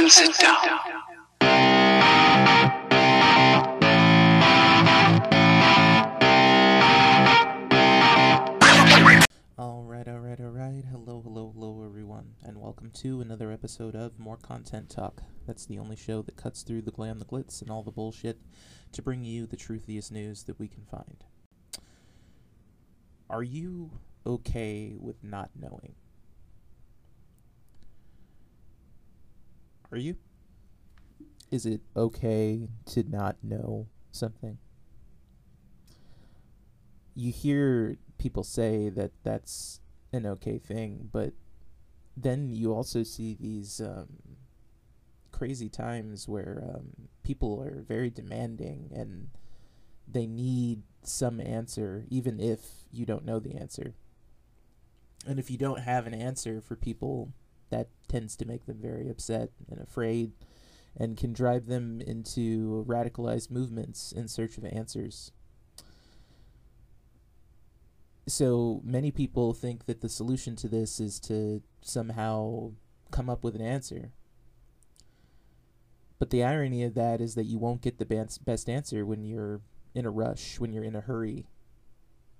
and sit down. All right, all right, all right. Hello, hello, hello, everyone, and welcome to another episode of More Content Talk. That's the only show that cuts through the glam, the glitz, and all the bullshit to bring you the truthiest news that we can find. Are you okay with not knowing? Are you? Is it okay to not know something? You hear people say that that's an okay thing, but then you also see these um, crazy times where um, people are very demanding and they need some answer, even if you don't know the answer. And if you don't have an answer for people, that tends to make them very upset and afraid and can drive them into radicalized movements in search of answers so many people think that the solution to this is to somehow come up with an answer. But the irony of that is that you won't get the best answer when you're in a rush, when you're in a hurry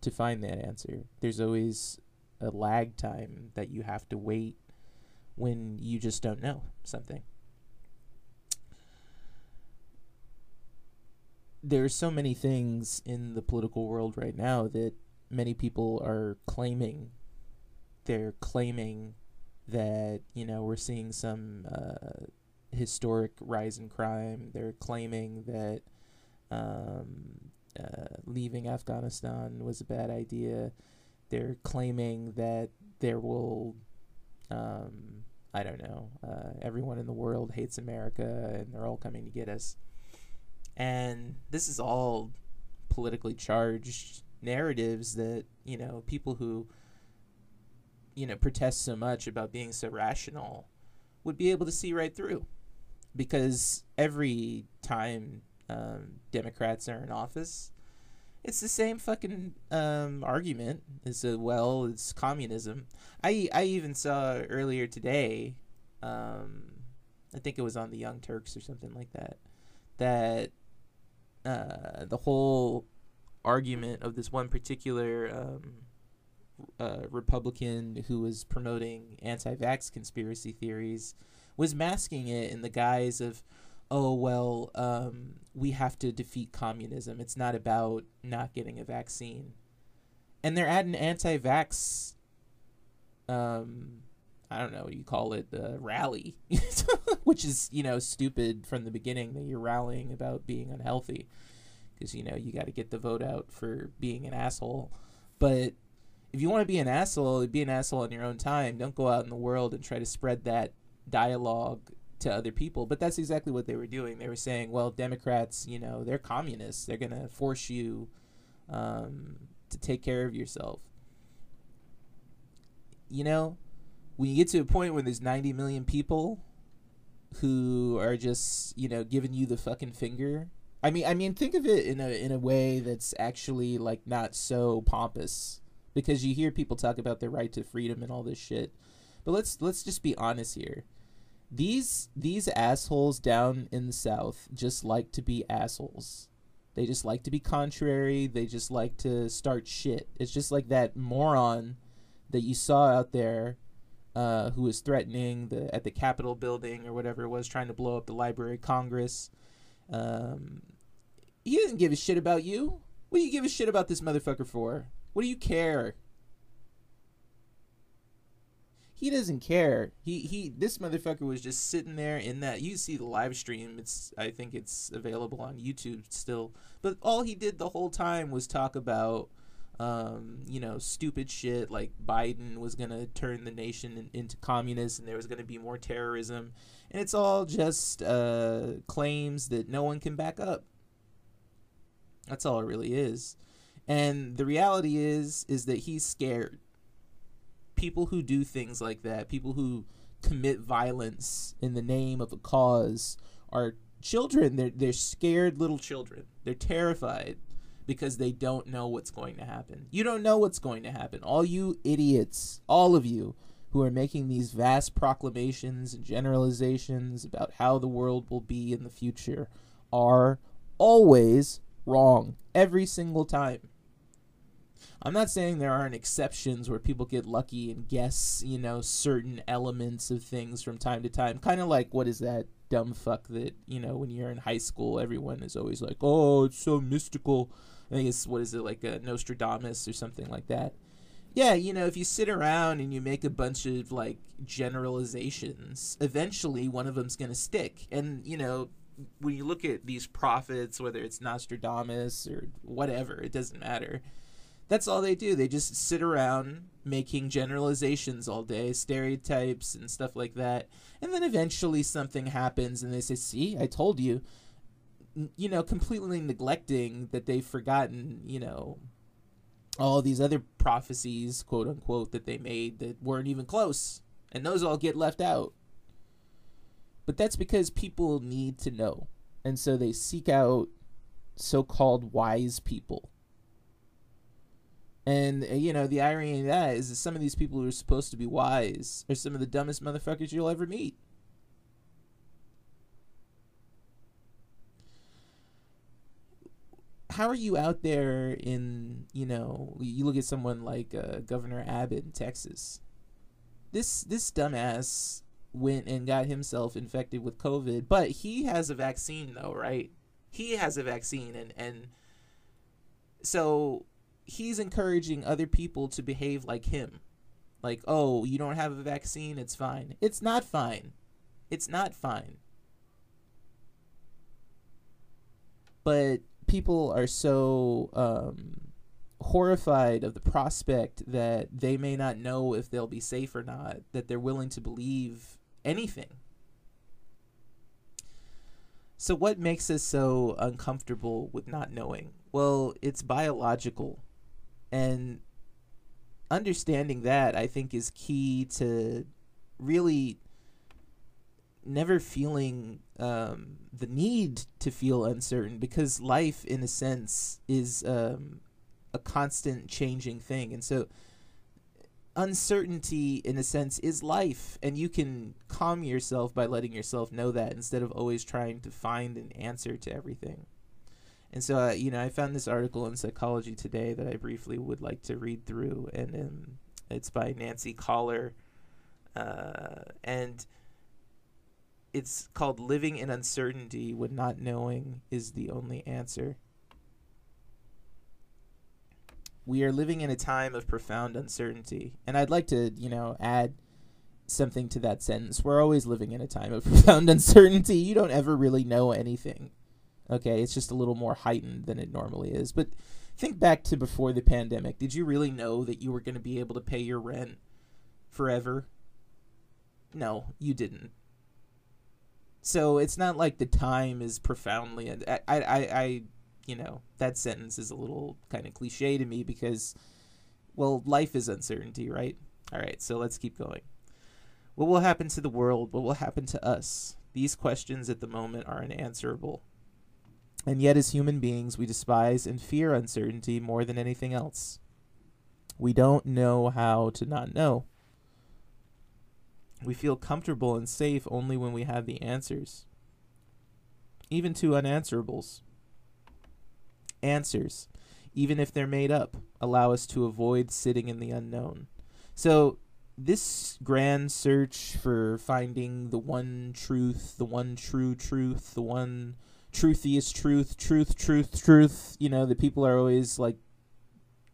to find that answer. There's always a lag time that you have to wait when you just don't know something. There are so many things in the political world right now that many people are claiming they're claiming that you know we're seeing some uh, historic rise in crime. They're claiming that um, uh, leaving Afghanistan was a bad idea. They're claiming that there will, um, I don't know, uh, everyone in the world hates America and they're all coming to get us. And this is all politically charged narratives that you know people who you know protest so much about being so rational would be able to see right through because every time um, democrats are in office it's the same fucking um, argument as a, well it's communism. I i even saw earlier today um, i think it was on the young turks or something like that that uh, the whole argument of this one particular um, uh, Republican who was promoting anti-vax conspiracy theories was masking it in the guise of, oh well, um, we have to defeat communism. It's not about not getting a vaccine, and they're at an anti-vax. Um, I don't know what you call it, uh, rally, which is you know stupid from the beginning that you're rallying about being unhealthy because you know you got to get the vote out for being an asshole. But if you want to be an asshole, be an asshole in your own time. Don't go out in the world and try to spread that dialogue to other people. But that's exactly what they were doing. They were saying, well, Democrats, you know, they're communists. They're going to force you um, to take care of yourself. You know, when you get to a point where there's 90 million people who are just, you know, giving you the fucking finger I mean, I mean, think of it in a in a way that's actually like not so pompous, because you hear people talk about their right to freedom and all this shit. But let's let's just be honest here. These these assholes down in the south just like to be assholes. They just like to be contrary. They just like to start shit. It's just like that moron that you saw out there uh, who was threatening the at the Capitol building or whatever it was, trying to blow up the Library of Congress. Um, he doesn't give a shit about you. What do you give a shit about this motherfucker for? What do you care? He doesn't care. He he. This motherfucker was just sitting there in that. You see the live stream. It's I think it's available on YouTube still. But all he did the whole time was talk about, um, you know, stupid shit like Biden was gonna turn the nation in, into communist and there was gonna be more terrorism, and it's all just uh, claims that no one can back up. That's all it really is. And the reality is is that he's scared. People who do things like that, people who commit violence in the name of a cause are children. They're they're scared little children. They're terrified because they don't know what's going to happen. You don't know what's going to happen. All you idiots, all of you who are making these vast proclamations and generalizations about how the world will be in the future are always wrong every single time. I'm not saying there aren't exceptions where people get lucky and guess, you know, certain elements of things from time to time. Kind of like what is that dumb fuck that, you know, when you're in high school, everyone is always like, oh, it's so mystical. I think it's, what is it, like a Nostradamus or something like that. Yeah, you know, if you sit around and you make a bunch of like generalizations, eventually one of them's going to stick. And, you know, when you look at these prophets, whether it's Nostradamus or whatever, it doesn't matter that's all they do. They just sit around making generalizations all day, stereotypes and stuff like that. And then eventually something happens and they say, "See, I told you." You know, completely neglecting that they've forgotten, you know, all these other prophecies, quote unquote, that they made that weren't even close. And those all get left out. But that's because people need to know. And so they seek out so called wise people and uh, you know the irony of that is that some of these people who are supposed to be wise are some of the dumbest motherfuckers you'll ever meet. How are you out there in you know you look at someone like uh, Governor Abbott in Texas? This this dumbass went and got himself infected with COVID, but he has a vaccine though, right? He has a vaccine and and so he's encouraging other people to behave like him. Like, oh, you don't have a vaccine, it's fine. It's not fine. It's not fine. But people are so um, horrified of the prospect that they may not know if they'll be safe or not that they're willing to believe anything. So, what makes us so uncomfortable with not knowing? Well, it's biological and understanding that I think is key to really never feeling um, the need to feel uncertain because life, in a sense, is um, a constant changing thing. And so, uncertainty, in a sense, is life. And you can calm yourself by letting yourself know that instead of always trying to find an answer to everything. And so, uh, you know, I found this article in Psychology Today that I briefly would like to read through, and um, it's by Nancy Colier, uh, and it's called "Living in Uncertainty When Not Knowing Is the Only Answer." We are living in a time of profound uncertainty, and I'd like to, you know, add something to that sentence. We're always living in a time of profound uncertainty. You don't ever really know anything Okay, it's just a little more heightened than it normally is. But think back to before the pandemic. Did you really know that you were going to be able to pay your rent forever? No, you didn't. So it's not like the time is profoundly. I, I, I, you know, that sentence is a little kind of cliche to me because, well, life is uncertainty, right? All right, so let's keep going. What will happen to the world? What will happen to us? These questions at the moment are unanswerable. And yet, as human beings, we despise and fear uncertainty more than anything else. We don't know how to not know. We feel comfortable and safe only when we have the answers, even to unanswerables. Answers, even if they're made up, allow us to avoid sitting in the unknown. So, this grand search for finding the one truth, the one true truth, the one truthy is truth, truth, truth, truth. You know, the people are always like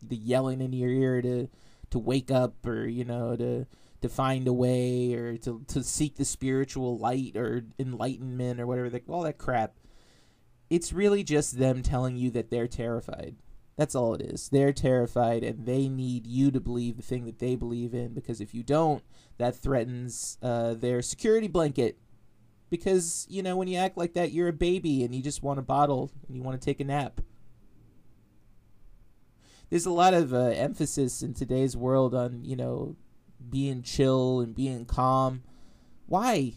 the yelling in your ear to to wake up or you know to to find a way or to to seek the spiritual light or enlightenment or whatever. They, all that crap. It's really just them telling you that they're terrified. That's all it is. They're terrified and they need you to believe the thing that they believe in because if you don't, that threatens uh, their security blanket because you know when you act like that you're a baby and you just want a bottle and you want to take a nap. There's a lot of uh, emphasis in today's world on you know being chill and being calm. Why?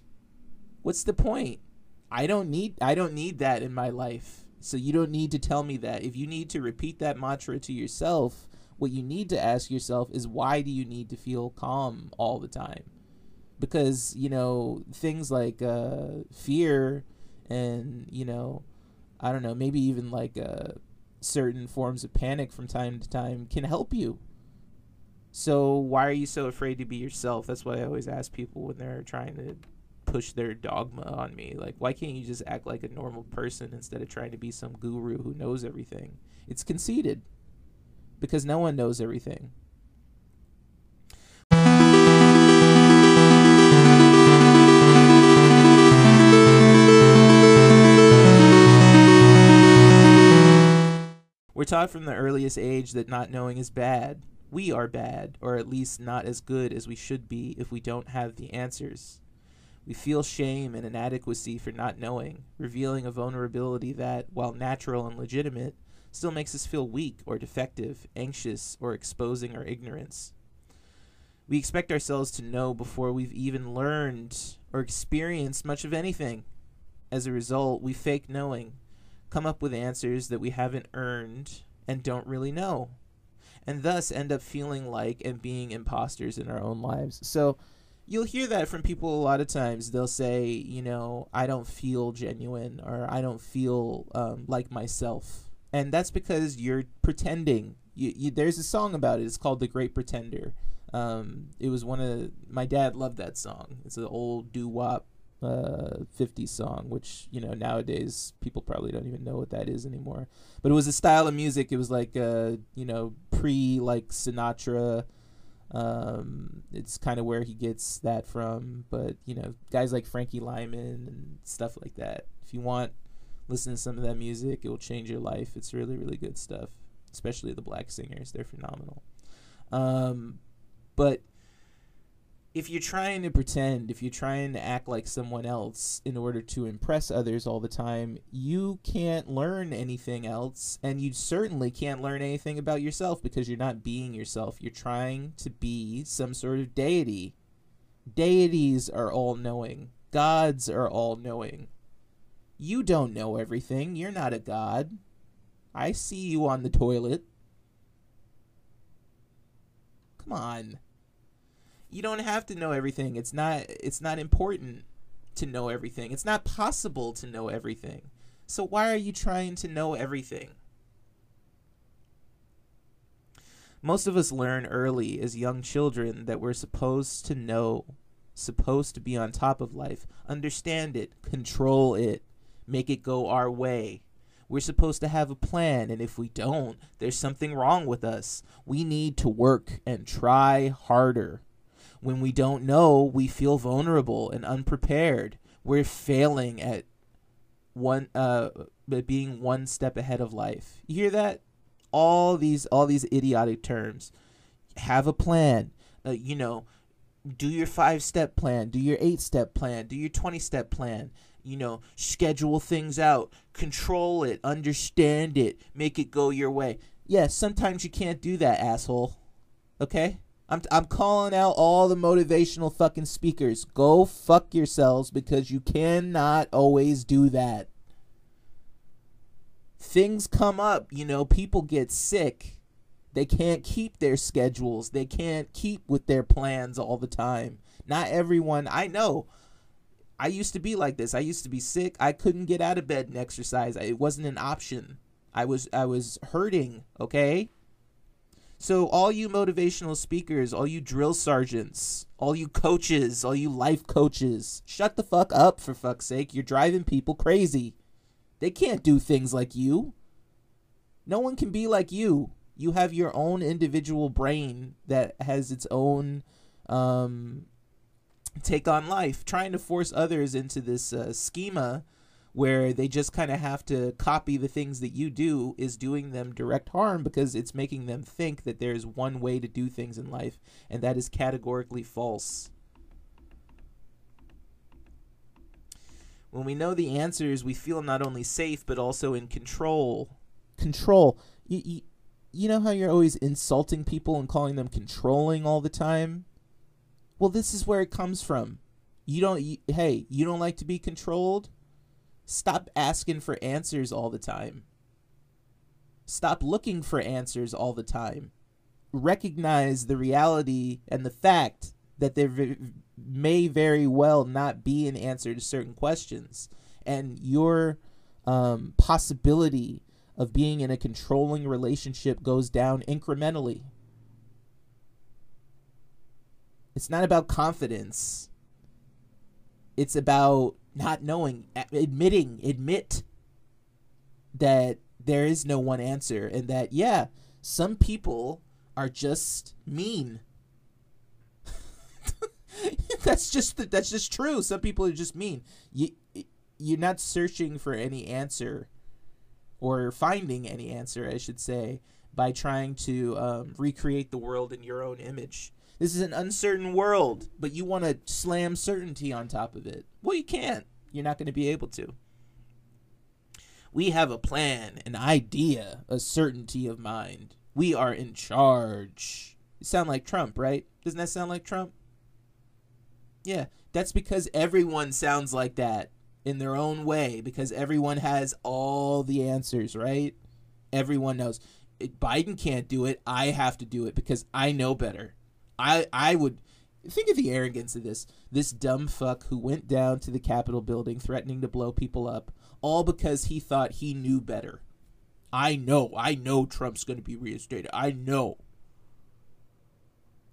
What's the point? I don't need i don't need that in my life. So you don't need to tell me that. If you need to repeat that mantra to yourself What you need to ask yourself is why do you need to feel calm all the time? Because, you know, things like uh, fear and, you know, I don't know, maybe even like uh, certain forms of panic from time to time can help you. So why are you so afraid to be yourself? That's what I always ask people when they're trying to push their dogma on me. Like, why can't you just act like a normal person instead of trying to be some guru who knows everything? It's conceited because no one knows everything. We're taught from the earliest age that not knowing is bad. We are bad, or at least not as good as we should be if we don't have the answers. We feel shame and inadequacy for not knowing, revealing a vulnerability that, while natural and legitimate, still makes us feel weak or defective, anxious, or exposing our ignorance. We expect ourselves to know before we've even learned or experienced much of anything. As a result, we fake knowing, come up with answers that we haven't earned and don't really know, and thus end up feeling like and being imposters in our own lives. So, you'll hear that from people a lot of times. They'll say, you know, I don't feel genuine or I don't feel um, like myself. And that's because you're pretending. You, you, there's a song about it. It's called The Great Pretender. Um, it was one of my dad loved that song. It's an old doo wop uh 50s song which you know nowadays people probably don't even know what that is anymore but it was a style of music it was like uh you know pre like sinatra um, it's kind of where he gets that from. But you know, guys like Frankie Lymon and stuff like that. If you want, listen to some of that music. It will change your life. It's really, really good stuff. Especially the black singers, they're phenomenal. Um, but if you're trying to pretend, if you're trying to act like someone else in order to impress others all the time, you can't learn anything else. And you certainly can't learn anything about yourself because you're not being yourself. You're trying to be some sort of deity. Deities are all knowing, gods are all knowing. You don't know everything. You're not a god. I see you on the toilet. Come on you don't have to know everything. It's not it's not important to know everything. It's not possible to know everything. So why are you trying to know everything? Most of us learn early as young children that we're supposed to know, supposed to be on top of life, understand it, control it, make it go our way. We're supposed to have a plan, and if we don't, there's something wrong with us. We need to work and try harder. When we don't know, we feel vulnerable and unprepared. We're failing at one uh being one step ahead of life. You hear that? All these all these idiotic terms. Have a plan. Uh, you know, do your 5 step plan, do your 8 step plan, do your 20 step plan. You know, schedule things out, control it, understand it, make it go your way. Yes, yeah, sometimes you can't do that, asshole. Okay? I'm, I'm calling out all the motivational fucking speakers. Go fuck yourselves because you cannot always do that. Things come up, you know, people get sick. They can't keep their schedules. They can't keep with their plans all the time. Not everyone, I know. I used to be like this. I used to be sick. I couldn't get out of bed and exercise. It wasn't an option. I was I was hurting, okay? So, all you motivational speakers, all you drill sergeants, all you coaches, all you life coaches, shut the fuck up for fuck's sake. You're driving people crazy. They can't do things like you. No one can be like you. You have your own individual brain that has its own um, take on life. Trying to force others into this uh, schema where they just kind of have to copy the things that you do is doing them direct harm because it's making them think that there's one way to do things in life and that is categorically false. When we know the answers, we feel not only safe but also in control. Control. You, you, you know how you're always insulting people and calling them controlling all the time? Well, this is where it comes from. You don't you, hey, you don't like to be controlled? Stop asking for answers all the time. Stop looking for answers all the time. recognize the reality and the fact that there v- may very well not be an answer to certain questions and your um, possibility of being in a controlling relationship goes down incrementally it's not about confidence it's about not knowing admitting admit that there is no one answer and that yeah some people are just mean. That's just that's just true. Some people are just mean. You you're not searching for any answer or finding any answer i should say by trying to um, recreate the world in your own image this is an uncertain world but you want to slam certainty on top of it well you can't you're not going to be able to we have a plan, an idea, a certainty of mind. We are in charge. You sound like Trump, right? Doesn't that sound like Trump? Yeah, that's because everyone sounds like that in their own way because everyone has all the answers, right? Everyone knows. Biden can't do it. I have to do it because I know better. I I would think of the arrogance of this. This dumb fuck who went down to the Capitol building threatening to blow people up all because he thought he knew better. I know, I know Trump's going to be reinstated. I know.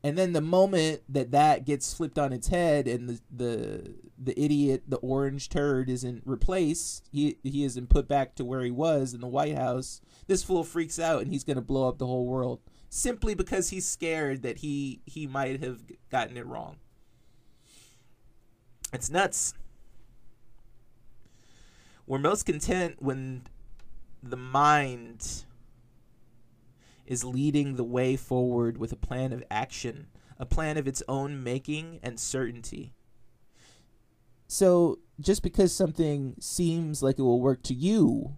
And then the moment that that gets flipped on its head and the the the idiot, the orange turd isn't replaced, he he isn't put back to where he was in the White House. This fool freaks out and he's going to blow up the whole world simply because he's scared that he he might have gotten it wrong. It's nuts. We're most content when the mind is leading the way forward with a plan of action, a plan of its own making and certainty. So, just because something seems like it will work to you,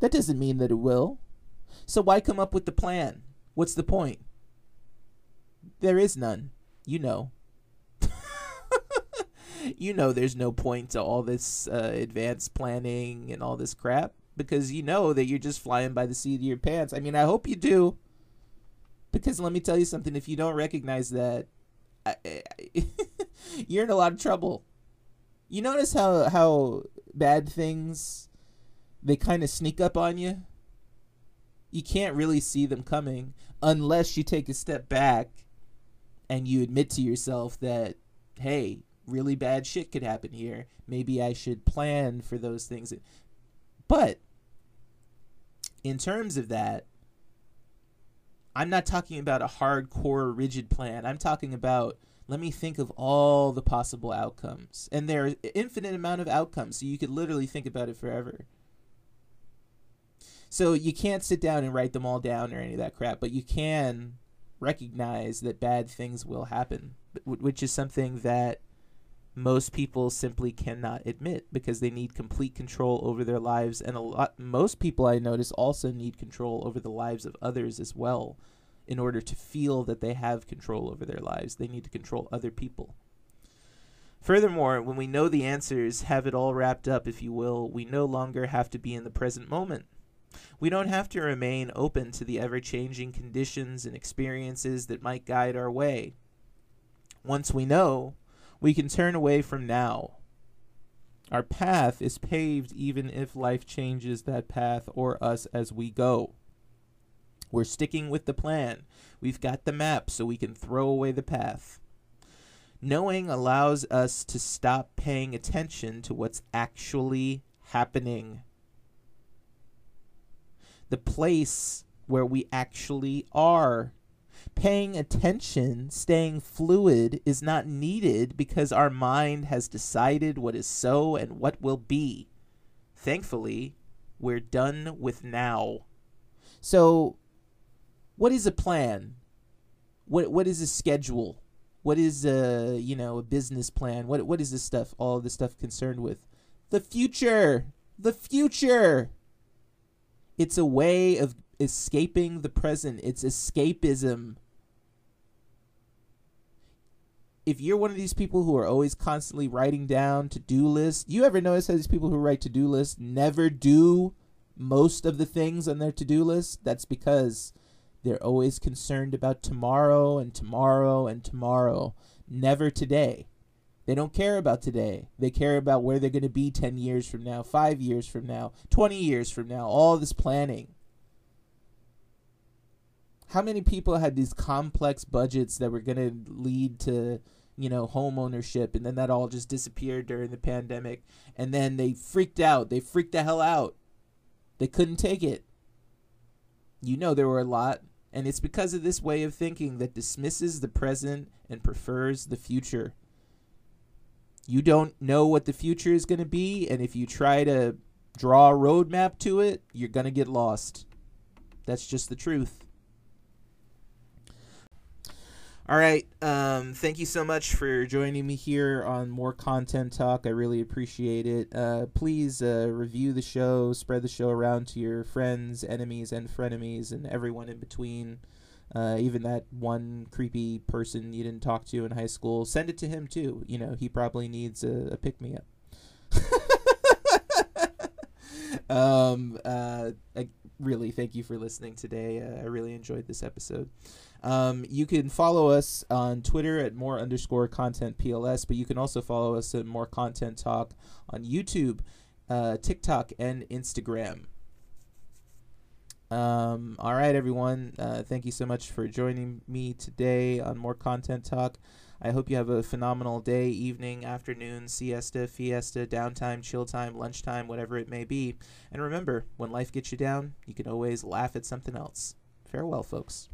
that doesn't mean that it will. So, why come up with the plan? What's the point? There is none. You know you know there's no point to all this uh, advanced planning and all this crap because you know that you're just flying by the seat of your pants. I mean, I hope you do. Because let me tell you something, if you don't recognize that, I, I, you're in a lot of trouble. You notice how how bad things they kind of sneak up on you? You can't really see them coming unless you take a step back and you admit to yourself that hey, really bad shit could happen here. Maybe I should plan for those things. But in terms of that, I'm not talking about a hardcore rigid plan. I'm talking about let me think of all the possible outcomes. And there are infinite amount of outcomes, so you could literally think about it forever. So you can't sit down and write them all down or any of that crap, but you can recognize that bad things will happen, which is something that most people simply cannot admit because they need complete control over their lives and a lot most people I notice also need control over the lives of others as well in order to feel that they have control over their lives they need to control other people Furthermore, when we know the answers, have it all wrapped up, if you will, we no longer have to be in the present moment. We don't have to remain open to the ever changing conditions and experiences that might guide our way. Once we know, we can turn away from now. Our path is paved even if life changes that path or us as we go. We're sticking with the plan. We've got the map so we can throw away the path. Knowing allows us to stop paying attention to what's actually happening. The place where we actually are paying attention, staying fluid is not needed because our mind has decided what is so and what will be. Thankfully, we're done with now. So, what is a plan? What what is a schedule? What is a you know a business plan? What what is this stuff? All this stuff concerned with the future. The future. It's a way of escaping the present. It's escapism. If you're one of these people who are always constantly writing down to do lists, you ever notice how these people who write to do lists never do most of the things on their to do list? That's because They're always concerned about tomorrow and tomorrow and tomorrow, never today. They don't care about today. They care about where they're going to be 10 years from now, 5 years from now, 20 years from now, all this planning. How many people had these complex budgets that were going to lead to, you know, home ownership and then that all just disappeared during the pandemic and then they freaked out. They freaked the hell out. They couldn't take it. You know there were a lot and it's because of this way of thinking that dismisses the present and prefers the future. You don't know what the future is going to be, and if you try to draw a roadmap to it, you're going to get lost. That's just the truth. All right. Um, thank you so much for joining me here on More Content Talk. I really appreciate it. Uh, please uh, review the show, spread the show around to your friends, enemies, and frenemies, and everyone in between. Uh, even that one creepy person you didn't talk to in high school, send it to him too. You know, he probably needs a, a pick me up. um, uh, I, really, thank you for listening today. Uh, I really enjoyed this episode. Um, you can follow us on Twitter at more underscore content PLS, but you can also follow us at more content talk on YouTube, uh, TikTok, and Instagram. Um, all right, everyone. Uh, thank you so much for joining me today on more content talk. I hope you have a phenomenal day, evening, afternoon, siesta, fiesta, downtime, chill time, lunchtime, whatever it may be. And remember, when life gets you down, you can always laugh at something else. Farewell, folks.